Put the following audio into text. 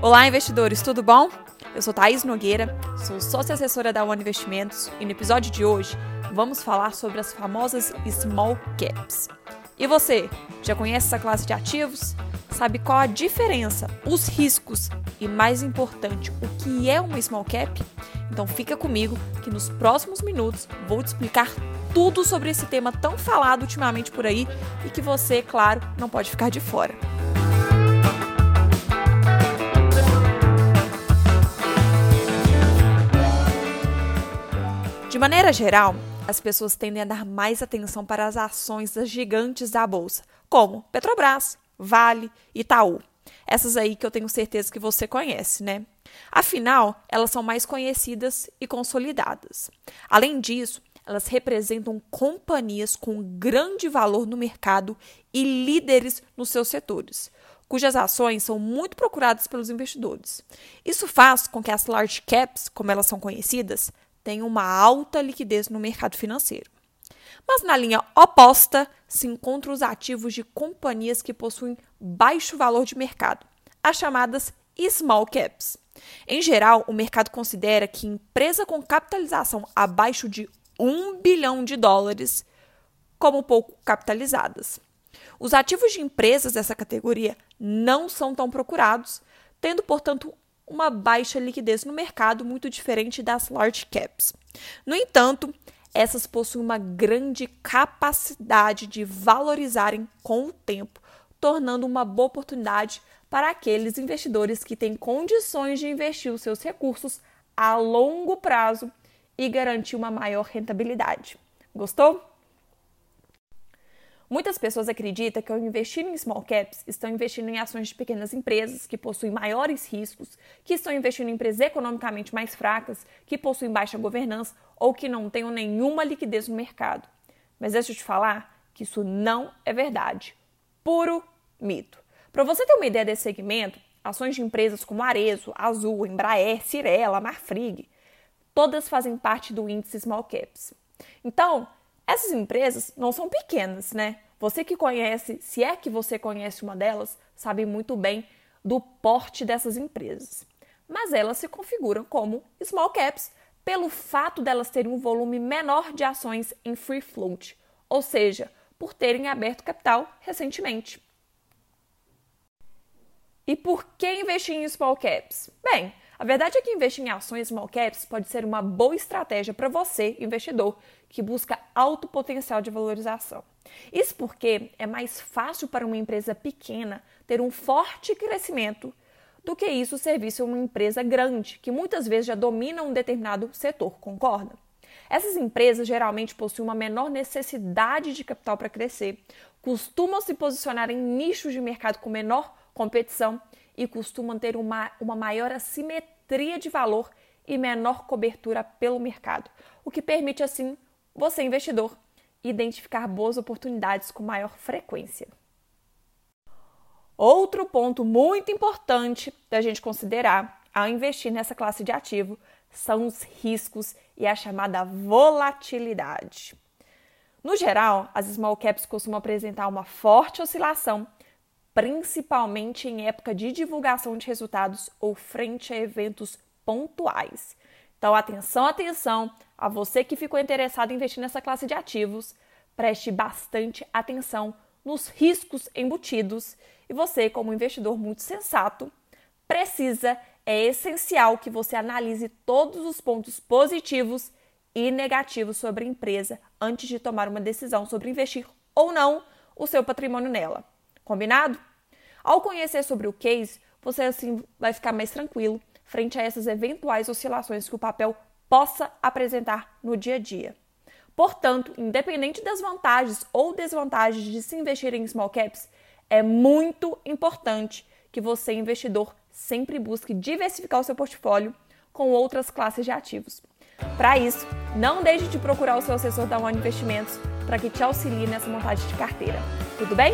Olá, investidores, tudo bom? Eu sou Thaís Nogueira, sou sócia assessora da One Investimentos e no episódio de hoje vamos falar sobre as famosas Small Caps. E você, já conhece essa classe de ativos? Sabe qual a diferença, os riscos e, mais importante, o que é uma Small Cap? Então fica comigo que nos próximos minutos vou te explicar tudo sobre esse tema tão falado ultimamente por aí e que você, claro, não pode ficar de fora. De maneira geral, as pessoas tendem a dar mais atenção para as ações das gigantes da bolsa, como Petrobras, Vale, Itaú. Essas aí que eu tenho certeza que você conhece, né? Afinal, elas são mais conhecidas e consolidadas. Além disso, elas representam companhias com grande valor no mercado e líderes nos seus setores, cujas ações são muito procuradas pelos investidores. Isso faz com que as large caps, como elas são conhecidas, tenham uma alta liquidez no mercado financeiro. Mas na linha oposta se encontram os ativos de companhias que possuem baixo valor de mercado, as chamadas small caps. Em geral, o mercado considera que empresa com capitalização abaixo de 1 bilhão de dólares como pouco capitalizadas. Os ativos de empresas dessa categoria não são tão procurados, tendo, portanto, uma baixa liquidez no mercado, muito diferente das large caps. No entanto, essas possuem uma grande capacidade de valorizarem com o tempo, tornando uma boa oportunidade para aqueles investidores que têm condições de investir os seus recursos a longo prazo e garantir uma maior rentabilidade. Gostou? Muitas pessoas acreditam que ao investir em small caps, estão investindo em ações de pequenas empresas que possuem maiores riscos, que estão investindo em empresas economicamente mais fracas, que possuem baixa governança ou que não tenham nenhuma liquidez no mercado. Mas deixa eu te falar que isso não é verdade. Puro mito. Para você ter uma ideia desse segmento, ações de empresas como Arezo, Azul, Embraer, Cirela, Marfrig, todas fazem parte do índice Small Caps. Então, essas empresas não são pequenas, né? Você que conhece, se é que você conhece uma delas, sabe muito bem do porte dessas empresas. Mas elas se configuram como small caps pelo fato delas terem um volume menor de ações em free float, ou seja, por terem aberto capital recentemente. E por que investir em small caps? Bem, a verdade é que investir em ações small caps pode ser uma boa estratégia para você, investidor, que busca alto potencial de valorização. Isso porque é mais fácil para uma empresa pequena ter um forte crescimento do que isso serviço a uma empresa grande, que muitas vezes já domina um determinado setor, concorda? Essas empresas geralmente possuem uma menor necessidade de capital para crescer, costumam se posicionar em nichos de mercado com menor competição e costumam ter uma, uma maior assimetria de valor e menor cobertura pelo mercado, o que permite, assim, você, investidor, identificar boas oportunidades com maior frequência. Outro ponto muito importante da gente considerar ao investir nessa classe de ativo são os riscos e a chamada volatilidade. No geral, as small caps costumam apresentar uma forte oscilação principalmente em época de divulgação de resultados ou frente a eventos pontuais. Então, atenção, atenção a você que ficou interessado em investir nessa classe de ativos, preste bastante atenção nos riscos embutidos e você, como investidor muito sensato, precisa, é essencial que você analise todos os pontos positivos e negativos sobre a empresa antes de tomar uma decisão sobre investir ou não o seu patrimônio nela. Combinado? Ao conhecer sobre o case, você assim vai ficar mais tranquilo frente a essas eventuais oscilações que o papel possa apresentar no dia a dia. Portanto, independente das vantagens ou desvantagens de se investir em small caps, é muito importante que você, investidor, sempre busque diversificar o seu portfólio com outras classes de ativos. Para isso, não deixe de procurar o seu assessor da One Investimentos para que te auxilie nessa montagem de carteira. Tudo bem?